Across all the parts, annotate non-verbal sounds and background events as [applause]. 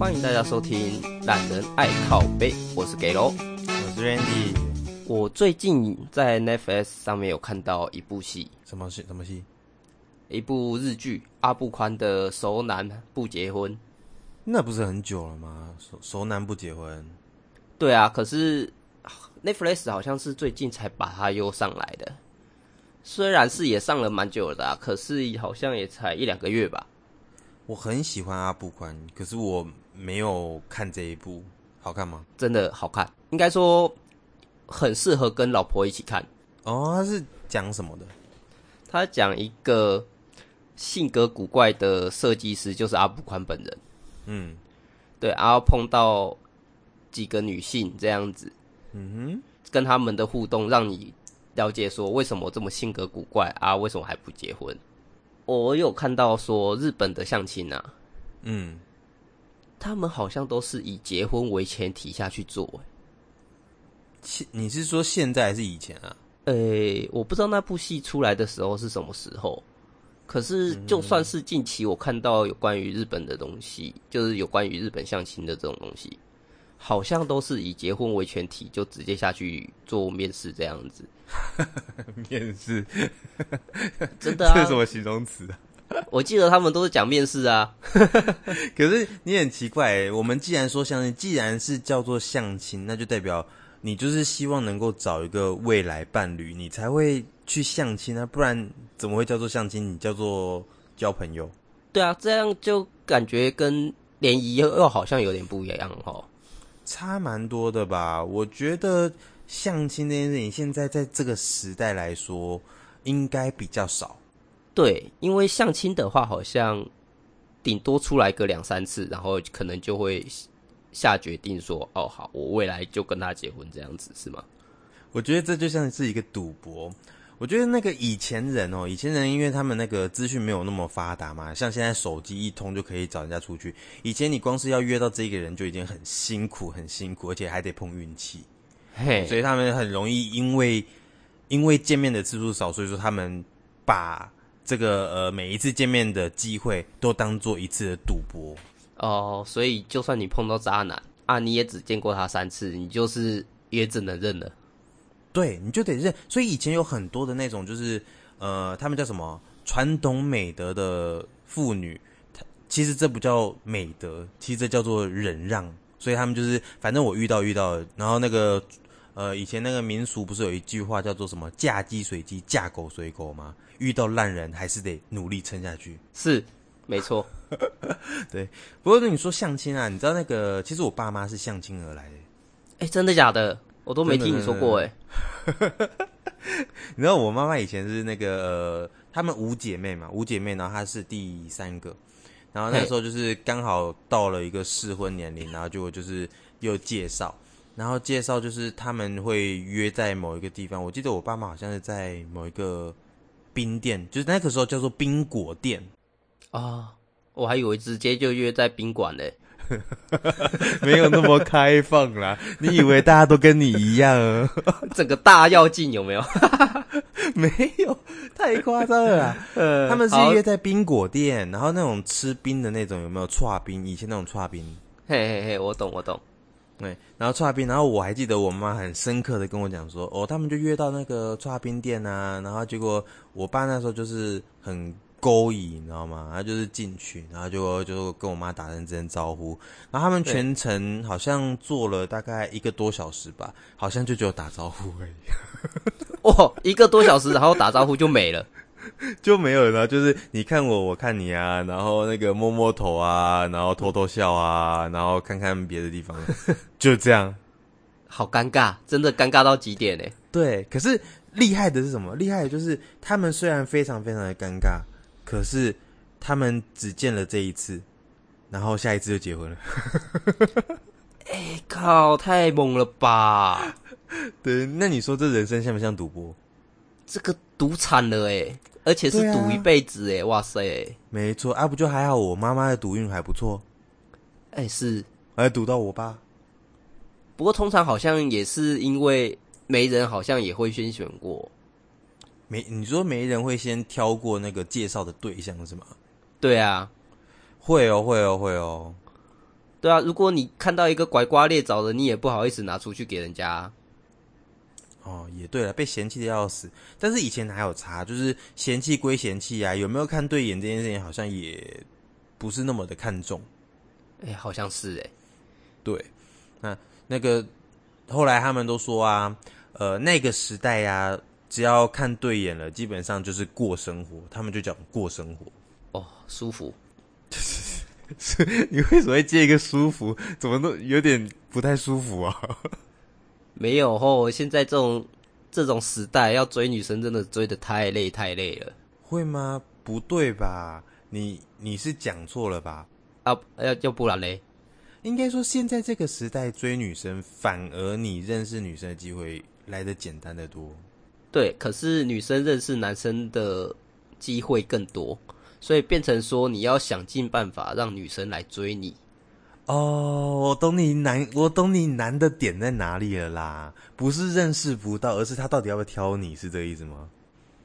欢迎大家收听《懒人爱靠背》，我是 Gelo，我是 Randy。我最近在 Netflix 上面有看到一部戏，什么戏？什么戏？一部日剧，阿布宽的《熟男不结婚》。那不是很久了吗？熟熟男不结婚。对啊，可是 Netflix 好像是最近才把它又上来的。虽然是也上了蛮久了的啊，可是好像也才一两个月吧。我很喜欢阿布宽，可是我没有看这一部，好看吗？真的好看，应该说很适合跟老婆一起看。哦，他是讲什么的？他讲一个性格古怪的设计师，就是阿部宽本人。嗯，对，然后碰到几个女性这样子，嗯哼，跟他们的互动，让你了解说为什么我这么性格古怪啊？为什么还不结婚？我有看到说日本的相亲啊，嗯，他们好像都是以结婚为前提下去做。现你是说现在还是以前啊？诶、欸，我不知道那部戏出来的时候是什么时候。可是就算是近期我看到有关于日本的东西，嗯、就是有关于日本相亲的这种东西，好像都是以结婚为前提，就直接下去做面试这样子。[laughs] 面试，真的啊？[laughs] 这是什么形容词啊？[laughs] 我记得他们都是讲面试啊。[laughs] 可是你很奇怪、欸，我们既然说相亲，既然是叫做相亲，那就代表你就是希望能够找一个未来伴侣，你才会去相亲啊，不然怎么会叫做相亲？你叫做交朋友？对啊，这样就感觉跟联谊又又好像有点不一样哦。差蛮多的吧？我觉得。相亲这件事情，现在在这个时代来说，应该比较少。对，因为相亲的话，好像顶多出来个两三次，然后可能就会下决定说：“哦，好，我未来就跟他结婚。”这样子是吗？我觉得这就像是一个赌博。我觉得那个以前人哦，以前人因为他们那个资讯没有那么发达嘛，像现在手机一通就可以找人家出去。以前你光是要约到这个人就已经很辛苦，很辛苦，而且还得碰运气。嘿，所以他们很容易因为因为见面的次数少，所以说他们把这个呃每一次见面的机会都当做一次的赌博哦。所以就算你碰到渣男啊，你也只见过他三次，你就是也只能认了。对，你就得认。所以以前有很多的那种就是呃，他们叫什么传统美德的妇女，其实这不叫美德，其实这叫做忍让。所以他们就是，反正我遇到遇到，然后那个，呃，以前那个民俗不是有一句话叫做什么“嫁鸡随鸡，嫁狗随狗”吗？遇到烂人还是得努力撑下去。是，没错。[laughs] 对。不过跟你说相亲啊，你知道那个，其实我爸妈是相亲而来的。哎，真的假的？我都没听你说过哎。[laughs] 你知道我妈妈以前是那个，呃，他们五姐妹嘛，五姐妹，然后她是第三个。然后那时候就是刚好到了一个适婚年龄，然后就就是又介绍，然后介绍就是他们会约在某一个地方。我记得我爸妈好像是在某一个冰店，就是那个时候叫做冰果店啊，我还以为直接就约在宾馆嘞。[laughs] 没有那么开放啦，你以为大家都跟你一样？[laughs] 整个大跃进有没有？[laughs] 没有，太夸张了啦。呃，他们是约在冰果店，然后那种吃冰的那种有没有？串冰，以前那种串冰。嘿嘿嘿，我懂我懂。对，然后剉冰，然后我还记得我妈很深刻的跟我讲说，哦，他们就约到那个剉冰店啊，然后结果我爸那时候就是很。勾引，你知道吗？他就是进去，然后就就跟我妈打声声招呼，然后他们全程好像坐了大概一个多小时吧，好像就只有打招呼而已。[laughs] 哦，一个多小时，然后打招呼就没了，就没有了。就是你看我，我看你啊，然后那个摸摸头啊，然后偷偷笑啊，然后看看别的地方，就这样。好尴尬，真的尴尬到极点呢。对，可是厉害的是什么？厉害的就是他们虽然非常非常的尴尬。可是他们只见了这一次，然后下一次就结婚了。[laughs] 哎、欸、靠，太猛了吧！对，那你说这人生像不像赌博？这个赌惨了哎，而且是赌一辈子哎，啊、哇塞！没错，啊不就还好，我妈妈的赌运还不错。哎、欸，是，还赌到我爸。不过通常好像也是因为媒人好像也会先选过。没，你说媒人会先挑过那个介绍的对象是吗？对啊，会哦，会哦，会哦。对啊，如果你看到一个拐瓜裂枣的，你也不好意思拿出去给人家啊。哦，也对了，被嫌弃的要死。但是以前哪有差，就是嫌弃归嫌弃啊，有没有看对眼这件事情，好像也不是那么的看重。哎，好像是哎。对，那那个后来他们都说啊，呃，那个时代呀、啊，只要看对眼了，基本上就是过生活，他们就讲过生活。哦，舒服。[laughs] [laughs] 你为什么会接一个舒服？怎么都有点不太舒服啊？没有吼，现在这种这种时代，要追女生真的追的太累太累了。会吗？不对吧？你你是讲错了吧？啊，要要不然嘞？应该说，现在这个时代追女生，反而你认识女生的机会来的简单得多。对，可是女生认识男生的机会更多。所以变成说，你要想尽办法让女生来追你。哦，我懂你难，我懂你难的点在哪里了啦。不是认识不到，而是他到底要不要挑你，是这个意思吗？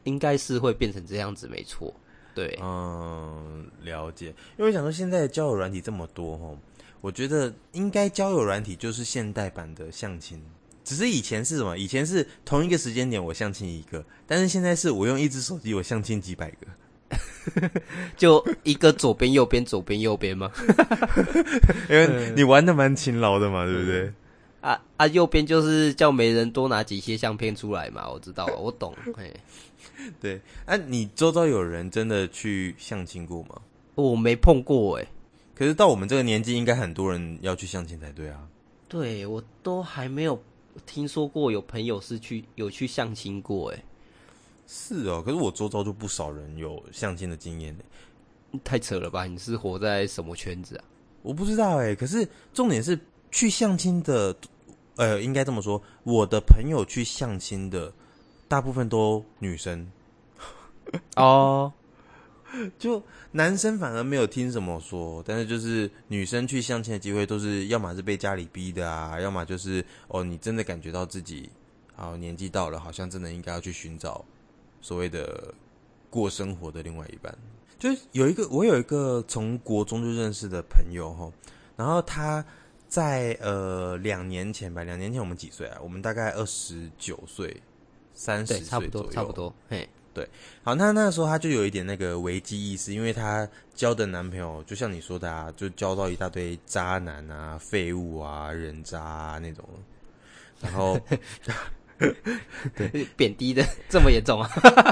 应该是会变成这样子，没错。对，嗯，了解。因为我想说，现在的交友软体这么多哦，我觉得应该交友软体就是现代版的相亲。只是以前是什么？以前是同一个时间点我相亲一个，但是现在是我用一只手机我相亲几百个。[laughs] 就一个左边右边左边右边吗？[laughs] 因为你玩的蛮勤劳的嘛，对不对？啊啊，右边就是叫媒人多拿几些相片出来嘛，我知道，我懂。嘿，[laughs] 对，啊，你周遭有人真的去相亲过吗？我没碰过哎，可是到我们这个年纪，应该很多人要去相亲才对啊。对，我都还没有听说过有朋友是去有去相亲过哎。是哦，可是我周遭就不少人有相亲的经验呢，太扯了吧？你是活在什么圈子啊？我不知道哎，可是重点是去相亲的，呃，应该这么说，我的朋友去相亲的大部分都女生 [laughs] 哦，就男生反而没有听什么说，但是就是女生去相亲的机会都是要么是被家里逼的啊，要么就是哦，你真的感觉到自己好年纪到了，好像真的应该要去寻找。所谓的过生活的另外一半，就是有一个我有一个从国中就认识的朋友哈，然后他在呃两年前吧，两年前我们几岁啊？我们大概二十九岁、三十岁差不多，差不多。嘿，对，好，那那时候他就有一点那个危机意识，因为他交的男朋友就像你说的啊，就交到一大堆渣男啊、废物啊、人渣啊那种，然后。[laughs] [laughs] 对，[laughs] 贬低的这么严重啊！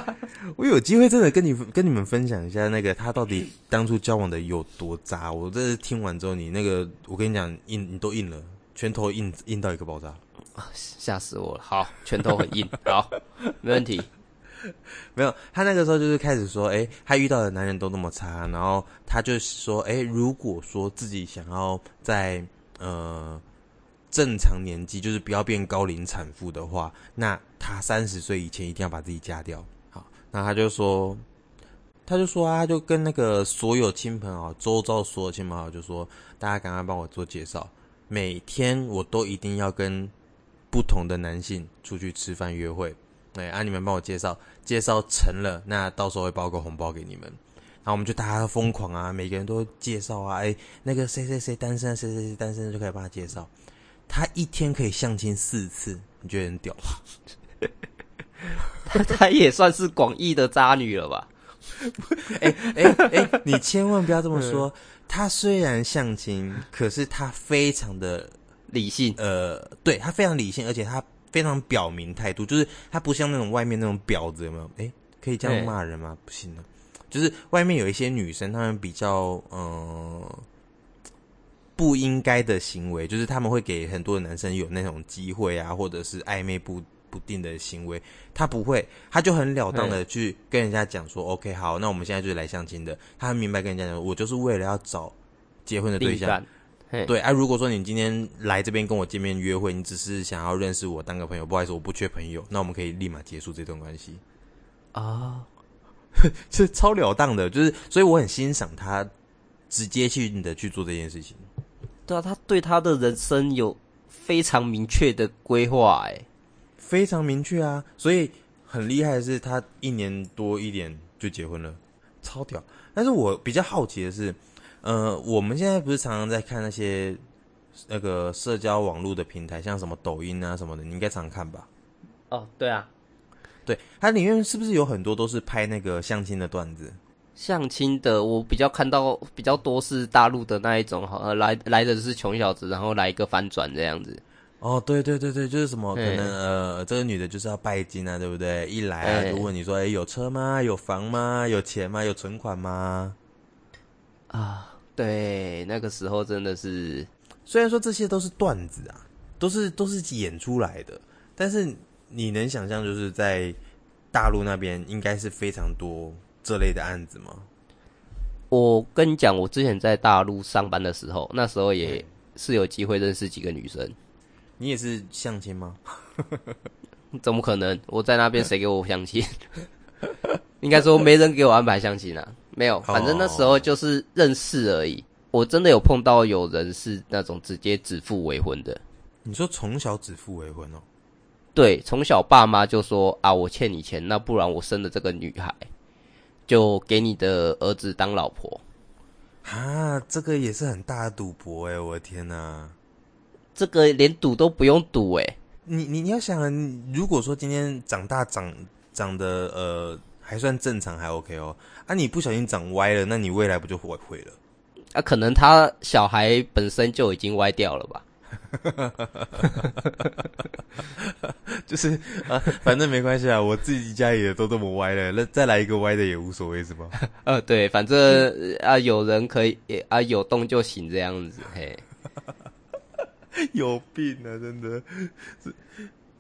[laughs] 我有机会真的跟你跟你们分享一下那个他到底当初交往的有多渣。我这是听完之后，你那个我跟你讲，硬你都硬了，拳头硬硬到一个爆炸啊！吓死我了！好，拳头很硬，好，没问题。没有，他那个时候就是开始说，哎，他遇到的男人都那么差，然后他就说，哎，如果说自己想要在呃。正常年纪就是不要变高龄产妇的话，那他三十岁以前一定要把自己嫁掉。好，那他就说，他就说啊，就跟那个所有亲朋啊，周遭所有亲朋好友就说，大家赶快帮我做介绍，每天我都一定要跟不同的男性出去吃饭约会。对，啊，你们帮我介绍，介绍成了，那到时候会包个红包给你们。然后我们就大家疯狂啊，每个人都介绍啊，哎，那个谁谁谁单身，谁谁谁单身就可以帮他介绍。他一天可以相亲四次，你觉得很屌吧？他 [laughs] 他也算是广义的渣女了吧？[laughs] 哎哎哎，你千万不要这么说。他虽然相亲，可是他非常的理性。呃，对，他非常理性，而且他非常表明态度，就是他不像那种外面那种婊子，有没有？哎，可以这样骂人吗？不行的，就是外面有一些女生，她们比较嗯。呃不应该的行为，就是他们会给很多的男生有那种机会啊，或者是暧昧不不定的行为。他不会，他就很了当的去跟人家讲说：“OK，好，那我们现在就是来相亲的。”他很明白跟人家讲：“我就是为了要找结婚的对象。”对啊，如果说你今天来这边跟我见面约会，你只是想要认识我当个朋友，不好意思，我不缺朋友，那我们可以立马结束这段关系啊，[laughs] 是超了当的，就是所以我很欣赏他直接性的去做这件事情。对啊，他对他的人生有非常明确的规划，哎，非常明确啊！所以很厉害的是，他一年多一点就结婚了，超屌。但是我比较好奇的是，呃，我们现在不是常常在看那些那个社交网络的平台，像什么抖音啊什么的，你应该常常看吧？哦，对啊，对，它里面是不是有很多都是拍那个相亲的段子？相亲的，我比较看到比较多是大陆的那一种，好像来来的是穷小子，然后来一个翻转这样子。哦，对对对对，就是什么可能呃，这个女的就是要拜金啊，对不对？一来啊就问你说，哎，有车吗？有房吗？有钱吗？有存款吗？啊，对，那个时候真的是，虽然说这些都是段子啊，都是都是演出来的，但是你能想象，就是在大陆那边应该是非常多这类的案子吗？我跟你讲，我之前在大陆上班的时候，那时候也是有机会认识几个女生。你也是相亲吗？[laughs] [laughs] 怎么可能？我在那边谁给我相亲？[laughs] 应该说没人给我安排相亲啊，没有，反正那时候就是认识而已。我真的有碰到有人是那种直接指腹为婚的。你说从小指腹为婚哦？对，从小爸妈就说啊，我欠你钱，那不然我生了这个女孩，就给你的儿子当老婆。啊，这个也是很大的赌博哎！我的天哪！这个连赌都不用赌哎，你你你要想，如果说今天长大长长得呃还算正常还 OK 哦，啊你不小心长歪了，那你未来不就毁毁了？啊，可能他小孩本身就已经歪掉了吧？[laughs] 就是啊，反正没关系啊，我自己家也都这么歪了，那再来一个歪的也无所谓是吧？[laughs] 呃，对，反正啊有人可以啊有动就行这样子嘿。[laughs] 有病啊！真的是，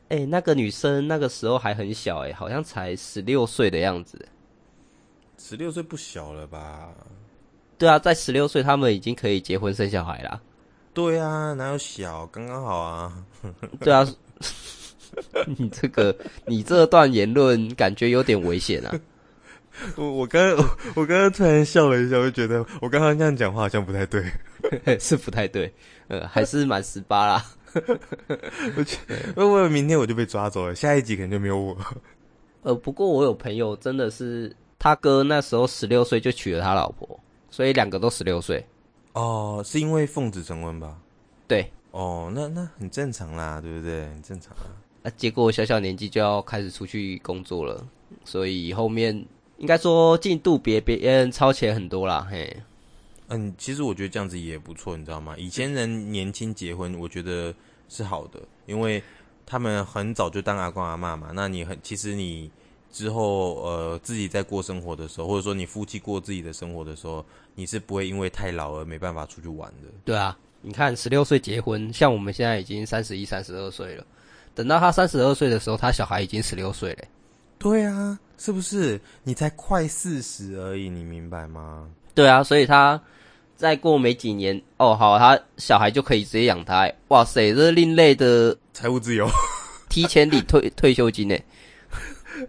哎、欸，那个女生那个时候还很小、欸，哎，好像才十六岁的样子。十六岁不小了吧？对啊，在十六岁，他们已经可以结婚生小孩啦。对啊，哪有小，刚刚好啊。对啊，你这个，你这段言论感觉有点危险啊。[laughs] 我我刚我刚刚突然笑了一下，我就觉得我刚刚这样讲话好像不太对，[laughs] 是不太对。呃，还是满十八啦。[laughs] 我去，因为明天我就被抓走了，下一集可能就没有我。呃，不过我有朋友真的是他哥那时候十六岁就娶了他老婆，所以两个都十六岁。哦，是因为奉子成婚吧？对。哦，那那很正常啦，对不对？很正常啊。啊，结果小小年纪就要开始出去工作了，所以后面应该说进度比别人超前很多啦，嘿。嗯，其实我觉得这样子也不错，你知道吗？以前人年轻结婚，我觉得是好的，因为他们很早就当阿公阿妈嘛。那你很，其实你之后呃自己在过生活的时候，或者说你夫妻过自己的生活的时候，你是不会因为太老而没办法出去玩的。对啊，你看十六岁结婚，像我们现在已经三十一、三十二岁了，等到他三十二岁的时候，他小孩已经十六岁了。对啊，是不是？你才快四十而已，你明白吗？对啊，所以他。再过没几年哦，好，他小孩就可以直接养他。哇塞，这是另类的财务自由，提前领退退休金呢。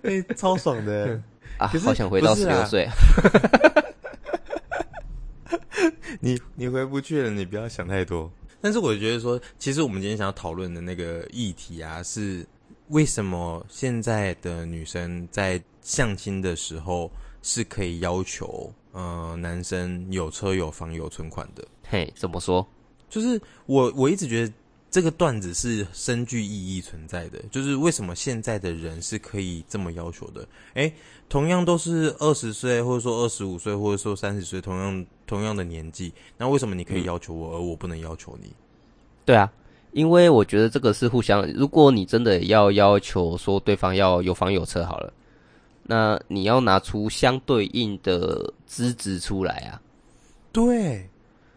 哎、欸，超爽的啊！好想回到十六岁。[laughs] 你你回不去了，你不要想太多。但是我觉得说，其实我们今天想要讨论的那个议题啊，是为什么现在的女生在相亲的时候是可以要求。呃，男生有车有房有存款的，嘿，怎么说？就是我我一直觉得这个段子是深具意义存在的。就是为什么现在的人是可以这么要求的？诶，同样都是二十岁，或者说二十五岁，或者说三十岁，同样同样的年纪，那为什么你可以要求我，嗯，而我不能要求你？对啊，因为我觉得这个是互相。如果你真的要要求说对方要有房有车，好了。那你要拿出相对应的资质出来啊！对，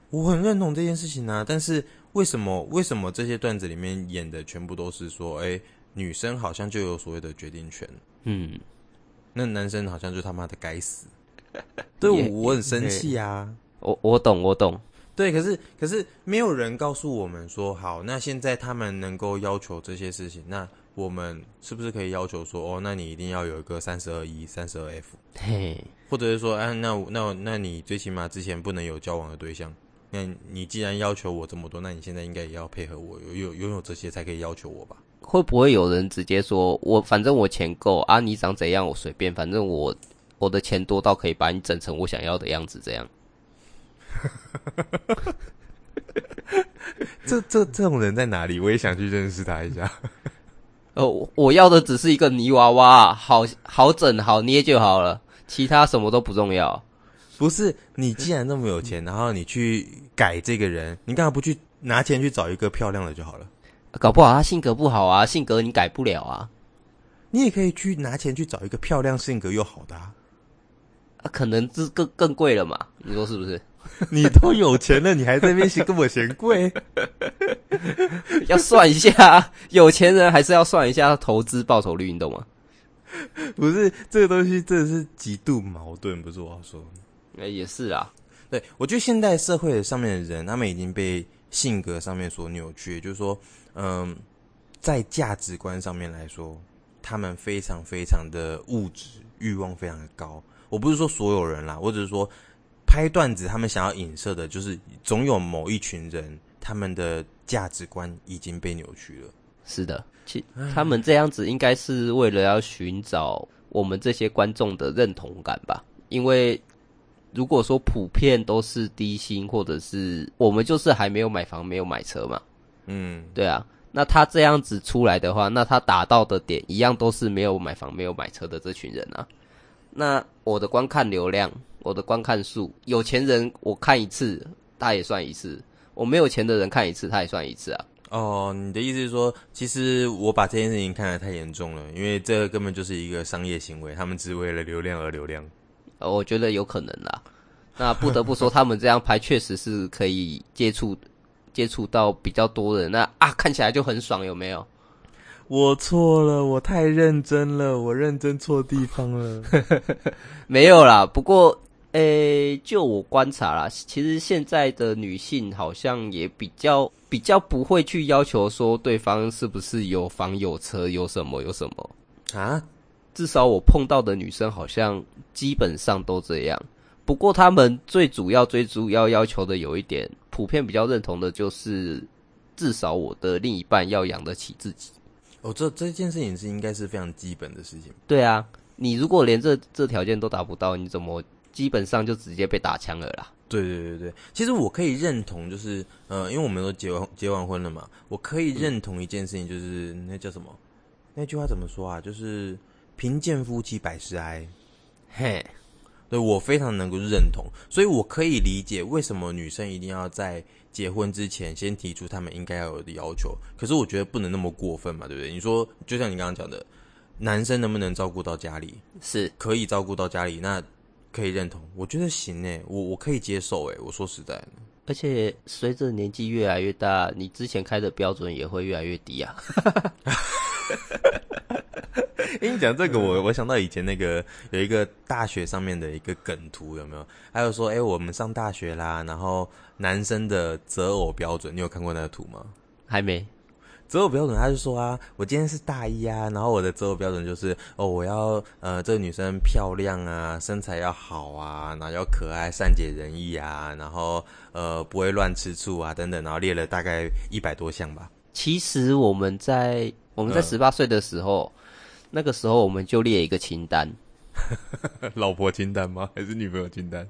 我很认同这件事情啊。但是为什么为什么这些段子里面演的全部都是说，哎，女生好像就有所谓的决定权？嗯，那男生好像就他妈的该死。[laughs] 对，我我很生气啊！我我懂我懂。对，可是可是没有人告诉我们说，好，那现在他们能够要求这些事情，那。我们是不是可以要求说，哦，那你一定要有一个三十二 E、三十二 F，嘿，或者是说，哎，那那那你最起码之前不能有交往的对象。那你既然要求我这么多，那你现在应该也要配合我，有有拥有这些才可以要求我吧？会不会有人直接说我反正我钱够啊，你长怎样我随便，反正我我的钱多到可以把你整成我想要的样子，这样？[laughs] 这这这种人在哪里？我也想去认识他一下。[laughs] 哦，我要的只是一个泥娃娃，好好整好捏就好了，其他什么都不重要。不是，你既然那么有钱，然后你去改这个人，你干嘛不去拿钱去找一个漂亮的就好了？搞不好他性格不好啊，性格你改不了啊。你也可以去拿钱去找一个漂亮、性格又好的啊。啊，可能这更更贵了嘛？你说是不是？[laughs] 你都有钱了，你还在那边嫌跟我嫌贵？[laughs] 要算一下，有钱人还是要算一下投资报酬率，你懂吗？不是这个东西，真的是极度矛盾，不是我要说。哎、欸，也是啊。对，我觉得现代社会上面的人，他们已经被性格上面所扭曲，就是说，嗯，在价值观上面来说，他们非常非常的物质，欲望非常的高。我不是说所有人啦，我只是说。拍段子，他们想要影射的就是，总有某一群人，他们的价值观已经被扭曲了。是的，其他们这样子应该是为了要寻找我们这些观众的认同感吧？因为如果说普遍都是低薪，或者是我们就是还没有买房、没有买车嘛，嗯，对啊，那他这样子出来的话，那他达到的点一样都是没有买房、没有买车的这群人啊。那我的观看流量。我的观看数，有钱人我看一次，他也算一次；我没有钱的人看一次，他也算一次啊。哦，你的意思是说，其实我把这件事情看得太严重了，因为这根本就是一个商业行为，他们只为了流量而流量。呃，我觉得有可能啦。那不得不说，[laughs] 他们这样拍确实是可以接触接触到比较多人，那啊，看起来就很爽，有没有？我错了，我太认真了，我认真错地方了。[laughs] 没有啦，不过。诶、欸，就我观察啦，其实现在的女性好像也比较比较不会去要求说对方是不是有房有车有什么有什么啊。至少我碰到的女生好像基本上都这样。不过他们最主要最主要要求的有一点，普遍比较认同的就是，至少我的另一半要养得起自己。哦，这这件事情是应该是非常基本的事情。对啊，你如果连这这条件都达不到，你怎么？基本上就直接被打枪了啦。对对对对，其实我可以认同，就是呃，因为我们都结完结完婚了嘛，我可以认同一件事情，就是、嗯、那叫什么？那句话怎么说啊？就是贫贱夫妻百事哀。嘿，对，我非常能够认同，所以我可以理解为什么女生一定要在结婚之前先提出他们应该要有的要求。可是我觉得不能那么过分嘛，对不对？你说，就像你刚刚讲的，男生能不能照顾到家里？是可以照顾到家里，那。可以认同，我觉得行诶，我我可以接受诶。我说实在的，而且随着年纪越来越大，你之前开的标准也会越来越低啊。[laughs] 哎，你讲这个，我我想到以前那个有一个大学上面的一个梗图，有没有？还有说，哎，我们上大学啦，然后男生的择偶标准，你有看过那个图吗？还没。择偶标准，他就说啊，我今天是大一啊，然后我的择偶标准就是哦，我要呃这个女生漂亮啊，身材要好啊，然后要可爱、善解人意啊，然后呃不会乱吃醋啊等等，然后列了大概一百多项吧。其实我们在我们在十八岁的时候，嗯，那个时候我们就列一个清单，[laughs] 老婆清单吗？还是女朋友清单？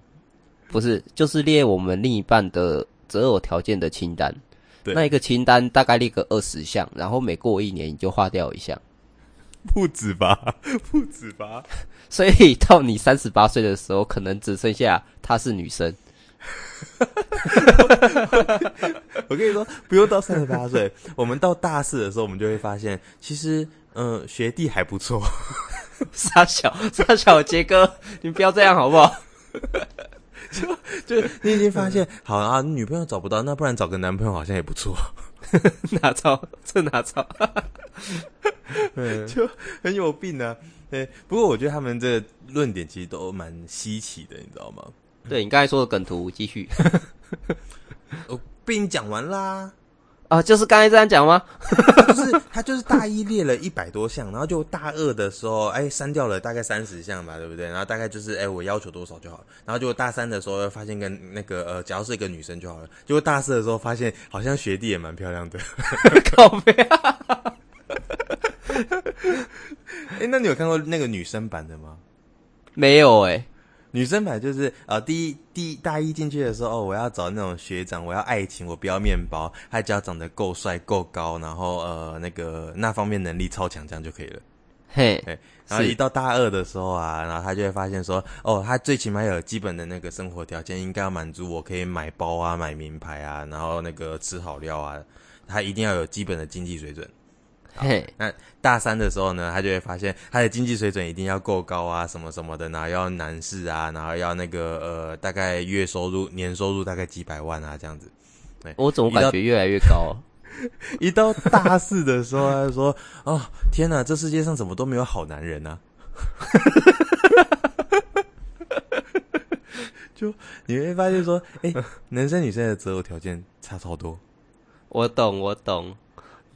不是，就是列我们另一半的择偶条件的清单。那一个清单大概列个二十项，然后每过一年你就划掉一项，不止吧？[laughs] 不止吧？[laughs] 所以到你三十八岁的时候，可能只剩下她是女生。我跟你说，不用到三十八岁，我们到大四的时候，我们就会发现，其实，嗯、呃，学弟还不错。[laughs] 傻小 [laughs] 傻小杰哥，[laughs] 你不要这样好不好？就就你已经发现，好啊，女朋友找不到，那不然找个男朋友好像也不错。哪招？这哪招？就很有病啊！对，不过我觉得他们这个论点其实都蛮稀奇的，你知道吗？对，你刚才说的梗图，继续。我被你讲完啦。啊，就是刚才这样讲吗？就是他就是大一列了一百多项，然后就大二的时候，哎，删掉了大概三十项吧，对不对？然后大概就是，哎，我要求多少就好了。然后就大三的时候发现跟那个呃，只要是一个女生就好了。结果大四的时候发现，好像学弟也蛮漂亮的。[laughs] 靠北啊！哎，那你有看过那个女生版的吗？没有哎、欸。女生版就是呃，第一第一大一进去的时候，哦，我要找那种学长，我要爱情，我不要面包，他只要长得够帅够高，然后呃那个那方面能力超强，这样就可以了。嘿，然后一到大二的时候啊，然后他就会发现说，哦，他最起码有基本的那个生活条件，应该要满足我可以买包啊，买名牌啊，然后那个吃好料啊，他一定要有基本的经济水准。嘿，那大三的时候呢，他就会发现他的经济水准一定要够高啊，什么什么的，然后要男士啊，然后要那个呃，大概月收入、年收入大概几百万啊，这样子。对，我怎么感觉越来越高？[laughs] 一到大四的时候，他就说：“哦，天哪，这世界上怎么都没有好男人呢？” [laughs] 就你会发现说，哎，男生女生的择偶条件差超多。我懂，我懂。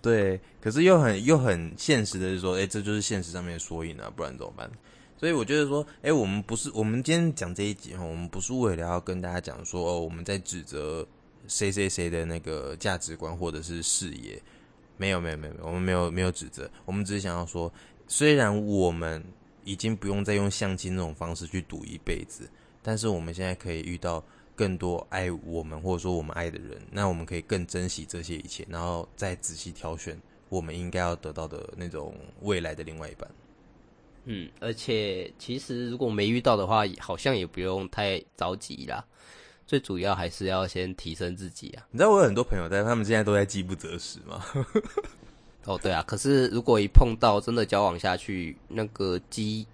对，可是又很又很现实的是说，哎，这就是现实上面的缩影啊，不然怎么办？所以我觉得说，哎，我们不是我们今天讲这一集哈，我们不是为了要跟大家讲说，哦，我们在指责谁谁谁的那个价值观或者是视野，没有没有没有没有，我们没有没有指责，我们只是想要说，虽然我们已经不用再用相亲这种方式去赌一辈子，但是我们现在可以遇到。更多爱我们或者说我们爱的人，那我们可以更珍惜这些一切，然后再仔细挑选我们应该要得到的那种未来的另外一半。嗯，而且其实如果没遇到的话，好像也不用太着急啦。最主要还是要先提升自己啊。你知道我有很多朋友，但他们现在都在饥不择食吗？[laughs] 哦，对啊。可是如果一碰到真的交往下去，那个饥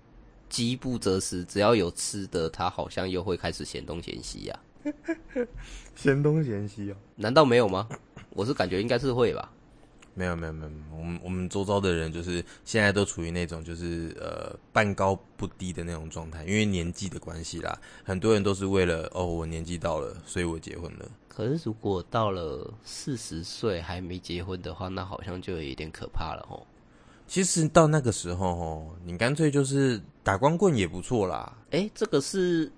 饥不择食，只要有吃的，他好像又会开始嫌东嫌西呀、啊。[laughs] 嫌东嫌西哦？难道没有吗？我是感觉应该是会吧。没有没有没有，我们我们周遭的人就是现在都处于那种就是呃半高不低的那种状态，因为年纪的关系啦，很多人都是为了哦我年纪到了，所以我结婚了。可是如果到了四十岁还没结婚的话，那好像就有点可怕了哦。其实到那个时候哦，你干脆就是打光棍也不错啦。哎，这个是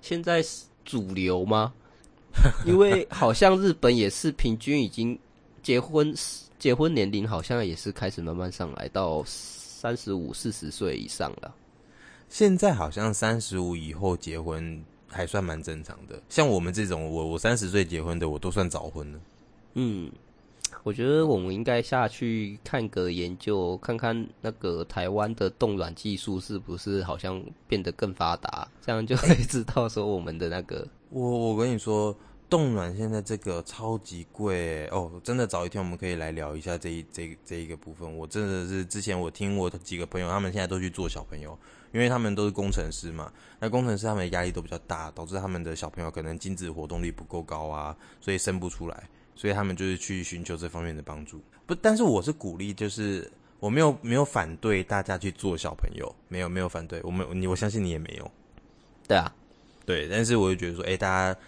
现在是。主流吗？[laughs] 因为好像日本也是平均已经结婚，结婚年龄好像也是开始慢慢上来到三十五、四十岁以上了。现在好像三十五以后结婚还算蛮正常的，像我们这种，我我三十岁结婚的，我都算早婚了。嗯。我觉得我们应该下去看个研究，看看那个台湾的冻卵技术是不是好像变得更发达，这样就可以知道说我们的那个。我我跟你说，冻卵现在这个超级贵哦，真的早一天我们可以来聊一下这一这一这一个部分。我真的是之前我听我几个朋友，他们现在都去做小朋友，因为他们都是工程师嘛，那工程师他们的压力都比较大，导致他们的小朋友可能精子活动力不够高啊，所以生不出来。所以他们就是去寻求这方面的帮助，不，但是我是鼓励，就是我没有没有反对大家去做小朋友，没有没有反对，我们你我相信你也没有，对啊，对，但是我就觉得说，哎，大家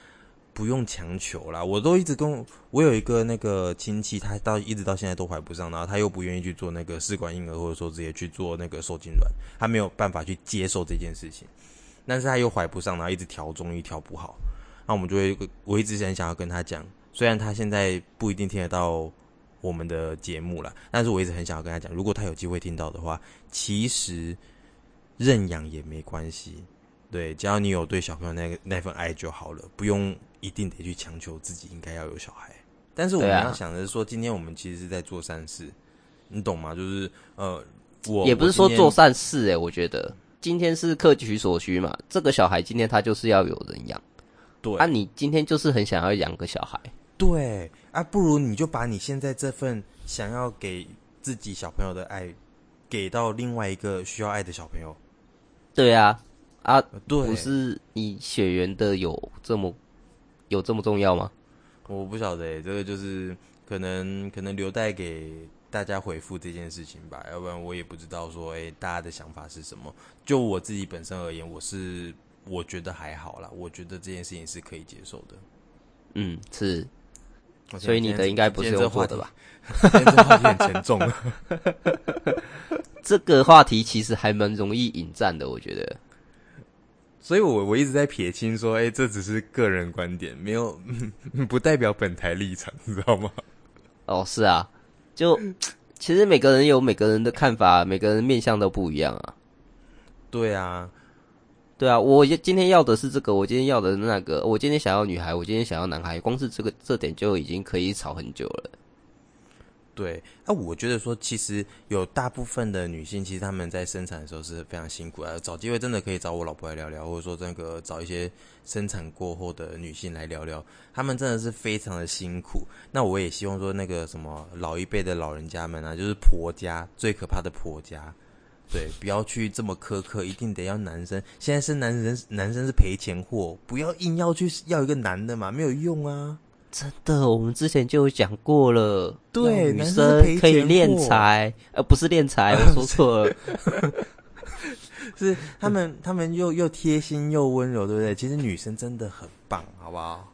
不用强求啦，我都一直跟我有一个那个亲戚，他到一直到现在都怀不上，然后他又不愿意去做那个试管婴儿，或者说直接去做那个受精卵，他没有办法去接受这件事情，但是他又怀不上，然后一直调中医调不好，那我们就会，我一直很想要跟他讲。虽然他现在不一定听得到我们的节目了，但是我一直很想要跟他讲，如果他有机会听到的话，其实认养也没关系，对，只要你有对小朋友那个那份爱就好了，不用一定得去强求自己应该要有小孩。但是我们要想的是说，今天我们其实是在做善事，你懂吗？就是呃，我也不是说做善事诶、欸，我觉得今天是各取所需嘛，这个小孩今天他就是要有人养，对，啊，你今天就是很想要养个小孩。对啊，不如你就把你现在这份想要给自己小朋友的爱，给到另外一个需要爱的小朋友。对啊，啊，对，不是你血缘的有这么有这么重要吗？我不晓得，这个就是可能可能留待给大家回复这件事情吧，要不然我也不知道说，哎，大家的想法是什么。就我自己本身而言，我是我觉得还好啦，我觉得这件事情是可以接受的。嗯，是。所以你的应该不是用做的吧？[laughs] 今天这话题很沉重。[laughs] 这个话题其实还蛮容易引战的，我觉得。所以我我一直在撇清说，哎、欸，这只是个人观点，没有 [laughs] 不代表本台立场，你知道吗？哦，是啊，就其实每个人有每个人的看法，每个人面相都不一样啊。对啊，对啊，我今天要的是这个，我今天要的是那个，我今天想要女孩，我今天想要男孩，光是这个这点就已经可以吵很久了。对，那、我觉得说，其实有大部分的女性，其实她们在生产的时候是非常辛苦的。找机会真的可以找我老婆来聊聊，或者说那个找一些生产过后的女性来聊聊，她们真的是非常的辛苦。那我也希望说，那个什么老一辈的老人家们啊，就是婆家最可怕的婆家，对，不要去这么苛刻，一定得要男生。现在是男人，男生是赔钱货，不要硬要去要一个男的嘛，没有用啊。[laughs] 真的，我们之前就有讲过了。对，女生可以练财，呃，不是练财，我说错了。[laughs] 是他们，他们又又贴心又温柔，对不对？其实女生真的很棒，好不好？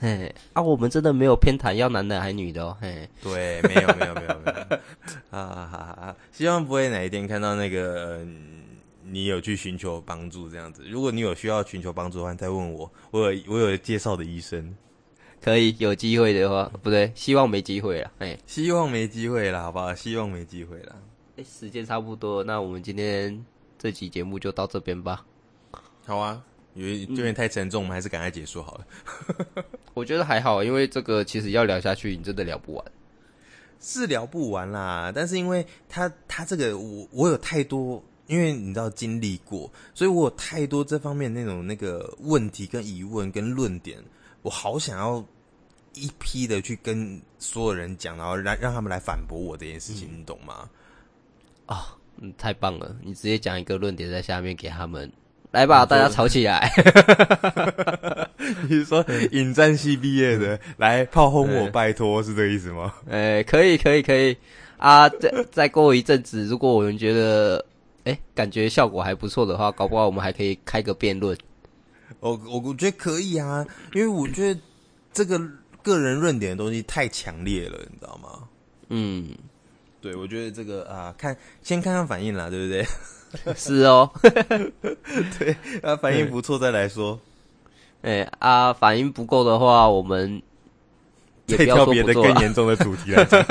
嘿，啊，我们真的没有偏袒要男的还女的哦。嘿，对，没有，没有，没有，没有。啊哈哈！希望不会哪一天看到那个你有去寻求帮助这样子。如果你有需要寻求帮助的话，再问我，我有我有介绍的医生。可以有机会的话，不对，希望没机会了。哎，希望没机会了，好不好？希望没机会了。哎，时间差不多，那我们今天这期节目就到这边吧。好啊，因为有点太沉重，嗯、我们还是赶快结束好了。[laughs] 我觉得还好，因为这个其实要聊下去，你真的聊不完。是聊不完啦，但是因为他他这个我我有太多，因为你知道经历过，所以我有太多这方面那种那个问题跟疑问跟论点。我好想要一批的去跟所有人讲，然后让让他们来反驳我这件事情，嗯、你懂吗？啊、哦，嗯，太棒了！你直接讲一个论点在下面给他们，来吧，大家吵起来。[laughs] 你是说引战系毕业的来炮轰我，拜托，是这个意思吗？[laughs] 哎、欸，可以，可以，可以啊！再 [laughs] 再过一阵子，如果我们觉得哎、欸，感觉效果还不错的话，搞不好我们还可以开个辩论。我我我觉得可以啊，因为我觉得这个个人论点的东西太强烈了，你知道吗？嗯，对，我觉得这个啊，看先看看反应啦，对不对？[laughs] 是哦，[laughs] 对啊，反应不错再来说。哎啊，反应不够的话，我们也不要挑别的更严重的主题来讲，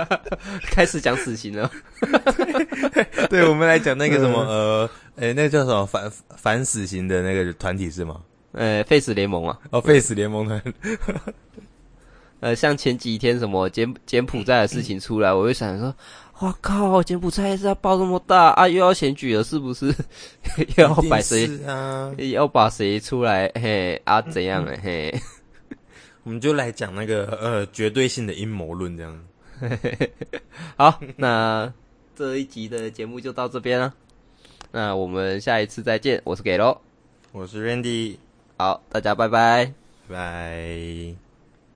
[laughs] 开始讲死刑了。对，对，我们来讲那个什么呃。哎、欸，那叫什么反反死刑的那个团体是吗？呃，废死联盟啊。哦，，Face 联盟团。呃，像前几天什么柬柬埔寨的事情出来，我就想说，哇靠，柬埔寨是要爆这么大啊，又要选举了，是不是？[laughs] 又要摆谁啊？要把谁出来？嘿啊，怎样呢？嘿，[laughs] 我们就来讲那个呃绝对性的阴谋论这样。[laughs] 好，那这一集的节目就到这边了。那我们下一次再见，我是给喽，我是 Randy，好，大家拜拜，拜。